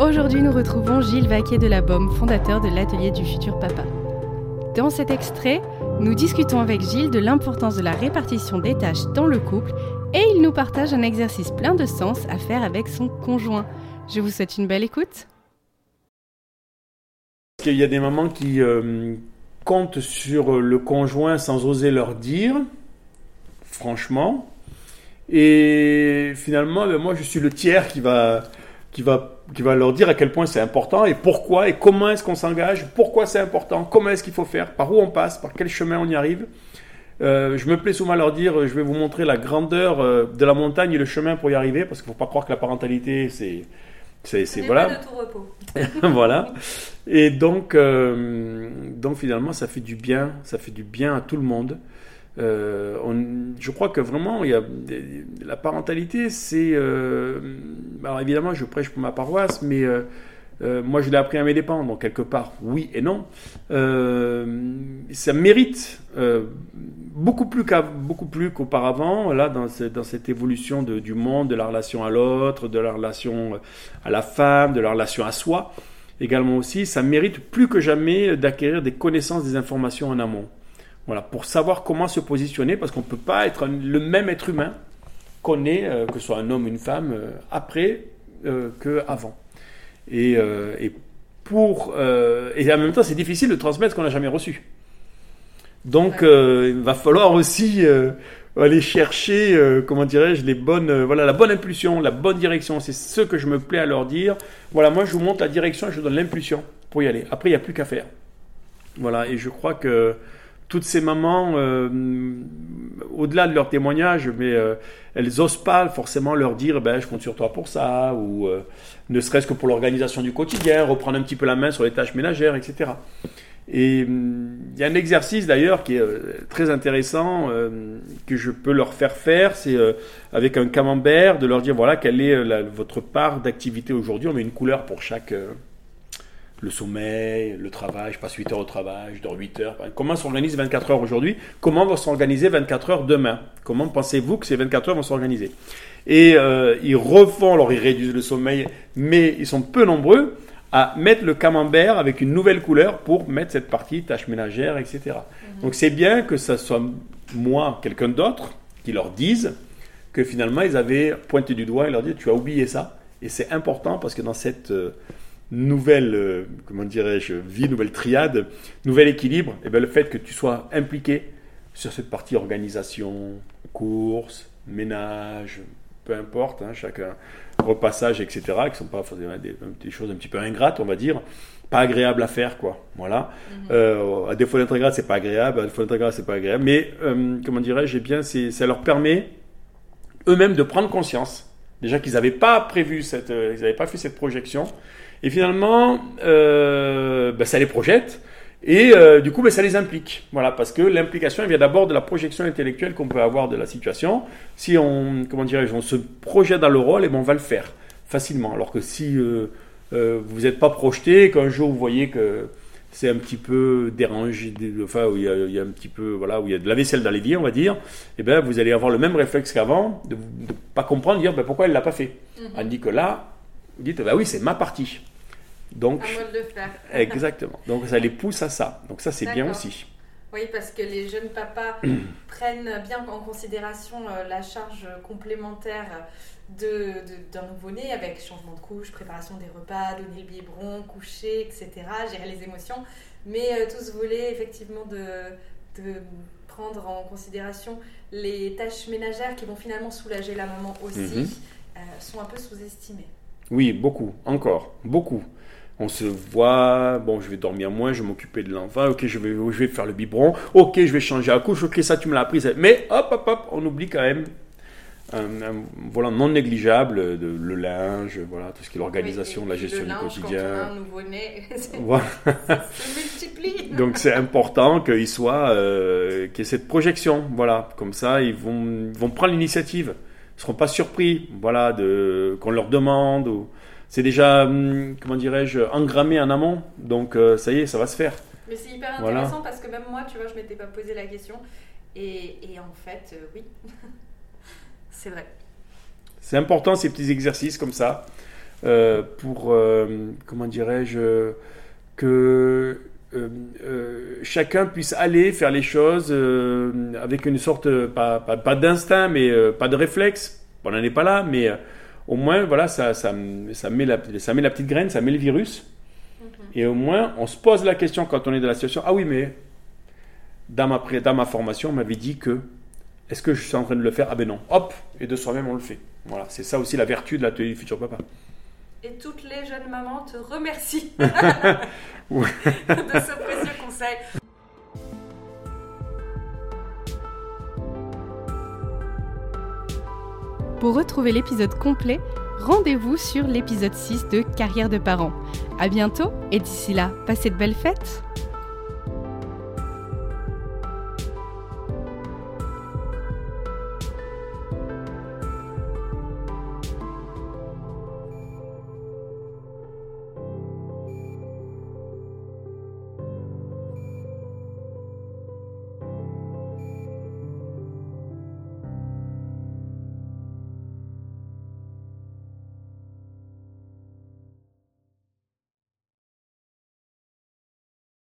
Aujourd'hui, nous retrouvons Gilles Vaquier de la Baume, fondateur de l'Atelier du futur papa. Dans cet extrait, nous discutons avec Gilles de l'importance de la répartition des tâches dans le couple et il nous partage un exercice plein de sens à faire avec son conjoint. Je vous souhaite une belle écoute. Il y a des mamans qui euh, comptent sur le conjoint sans oser leur dire, franchement. Et finalement, ben, moi, je suis le tiers qui va, qui va, qui va leur dire à quel point c'est important et pourquoi et comment est-ce qu'on s'engage, pourquoi c'est important, comment est-ce qu'il faut faire, par où on passe, par quel chemin on y arrive. Euh, je me plais souvent à leur dire, je vais vous montrer la grandeur euh, de la montagne et le chemin pour y arriver, parce qu'il ne faut pas croire que la parentalité, c'est... C'est, c'est voilà. Pas de tout repos. voilà. Et donc, euh, donc finalement, ça fait du bien, ça fait du bien à tout le monde. Euh, je crois que vraiment, il y a, la parentalité, c'est. Euh, alors évidemment, je prêche pour ma paroisse, mais euh, moi je l'ai appris à mes dépens, donc quelque part, oui et non. ça mérite beaucoup plus, qu'auparavant, là, dans, dans, cette évolution du monde, de la relation à l'autre, de la relation à la femme, de la relation à soi. Également aussi, ça mérite plus que jamais d'acquérir des connaissances, des informations en amont. Voilà, pour savoir comment se positionner, parce qu'on ne peut pas être le même être humain qu'on est, euh, que ce soit un homme ou une femme, euh, après euh, qu'avant. Et, et, pour, et en même temps, c'est difficile de transmettre ce qu'on n'a jamais reçu. Donc, il va falloir aussi aller chercher, comment dirais-je, les bonnes, voilà, la bonne impulsion, la bonne direction. C'est ce que je me plais à leur dire. Voilà, moi, je vous montre la direction et je vous donne l'impulsion pour y aller. Après, il n'y a plus qu'à faire. Voilà, et je crois que toutes ces mamans, euh, au-delà de leur témoignage, mais euh, elles osent pas forcément leur dire ben, je compte sur toi pour ça, ou euh, ne serait-ce que pour l'organisation du quotidien, reprendre un petit peu la main sur les tâches ménagères, etc. Et hum, il y a un exercice d'ailleurs qui est très intéressant que je peux leur faire faire, c'est avec un camembert de leur dire voilà quelle est votre part d'activité aujourd'hui. On met une couleur pour chaque le sommeil, le travail, je passe 8 heures au travail, je dors 8 heures. Comment s'organise 24 heures aujourd'hui? Comment va s'organiser 24 heures demain? Comment pensez-vous que ces 24 heures vont s'organiser? Et euh, ils refont, alors ils réduisent le sommeil, mais ils sont peu nombreux à mettre le camembert avec une nouvelle couleur pour mettre cette partie tâche ménagère, etc. Mhm. Donc c'est bien que ce soit moi, quelqu'un d'autre, qui leur dise que finalement ils avaient pointé du doigt et leur dit tu as oublié ça. Et c'est important parce que dans cette... Euh, nouvelle, euh, comment dirais-je, vie, nouvelle triade, nouvel équilibre, et eh bien le fait que tu sois impliqué sur cette partie organisation, course, ménage, peu importe, hein, chacun, repassage, etc., qui ne sont pas forcément des, choses un petit peu ingrates, on va dire, pas agréables à faire, quoi. Voilà. Mhm. Euh, à défaut d'être agréable, c'est pas agréable, à défaut d'être agréable, c'est pas agréable, mais, euh, comment dirais-je, eh bien, ça leur permet eux-mêmes de prendre conscience, déjà qu'ils n'avaient pas prévu cette, ils n'avaient pas fait cette projection, et finalement, euh, ben, ça les projette. Et euh, du coup, ben, ça les implique. Voilà, parce que l'implication vient d'abord de la projection intellectuelle qu'on peut avoir de la situation. Si on, comment dirais-je, on se projette dans le rôle, et eh ben, on va le faire facilement. Alors que si euh, vous n'êtes pas projeté, qu'un jour vous voyez que c'est un petit peu dérangé, enfin où il, y a, un petit peu, voilà, où il y a de la vaisselle dans l'évier, on va dire, et eh ben vous allez avoir le même réflexe qu'avant, de ne pas comprendre, de dire ben, pourquoi elle l'a pas fait. On mhm. dit que là, vous dites bah oui, c'est ma partie. Donc, de faire. exactement. Donc ça les pousse à ça. Donc ça c'est bien aussi. Oui, parce que les jeunes papas prennent bien en considération euh, la charge complémentaire d'un de, nouveau-né avec changement de couche, préparation des repas, donner le biberon, coucher, etc., gérer les émotions. Mais euh, tous voulaient effectivement de, de prendre en considération les tâches ménagères qui vont finalement soulager la maman aussi, mhm. euh, sont un peu sous-estimées. Oui, beaucoup, encore, beaucoup on se voit, bon, je vais dormir moins, je vais m'occuper de l'enfant, ok, je vais, je vais faire le biberon, ok, je vais changer la couche, ok, ça tu me l'as appris, mais hop, hop, hop, on oublie quand même un, volant non négligeable de le linge, voilà, tout ce qui est l'organisation, Oui, la gestion le du quotidien. Quand on a un nouveau-né, Voilà. se multiplie. Donc c'est important qu'il soit, euh, qu'il y ait cette projection, voilà. Comme ça, ils vont, vont prendre l'initiative. Ils seront pas surpris, voilà, de qu'on leur demande. Ou... C'est déjà, hum, comment dirais-je, engrammé en amont. Donc euh, ça y est, ça va se faire. Mais c'est hyper Voilà. intéressant parce que même moi, tu vois, je m'étais pas posé la question. Et, et en fait, euh, oui, c'est vrai. C'est important ces petits exercices comme ça euh, pour, euh, comment dirais-je, que chacun puisse aller faire les choses avec une sorte, pas, pas, pas d'instinct, mais pas de réflexe. On n'en est pas là, mais au moins, voilà, ça, ça, ça, met la, ça met la petite graine, ça met le virus. Et au moins, on se pose la question quand on est dans la situation. Ah oui, mais dans ma, dans ma formation, on m'avait dit que. Est-ce que je suis en train de le faire? Ah ben non. Hop Et de soi-même, on le fait. Voilà, c'est ça aussi la vertu de l'atelier du futur papa. Et toutes les jeunes mamans te remercient de ce précieux conseil. Pour retrouver l'épisode complet, rendez-vous sur l'épisode 6 de Carrière de parents. À bientôt et d'ici là, passez de belles fêtes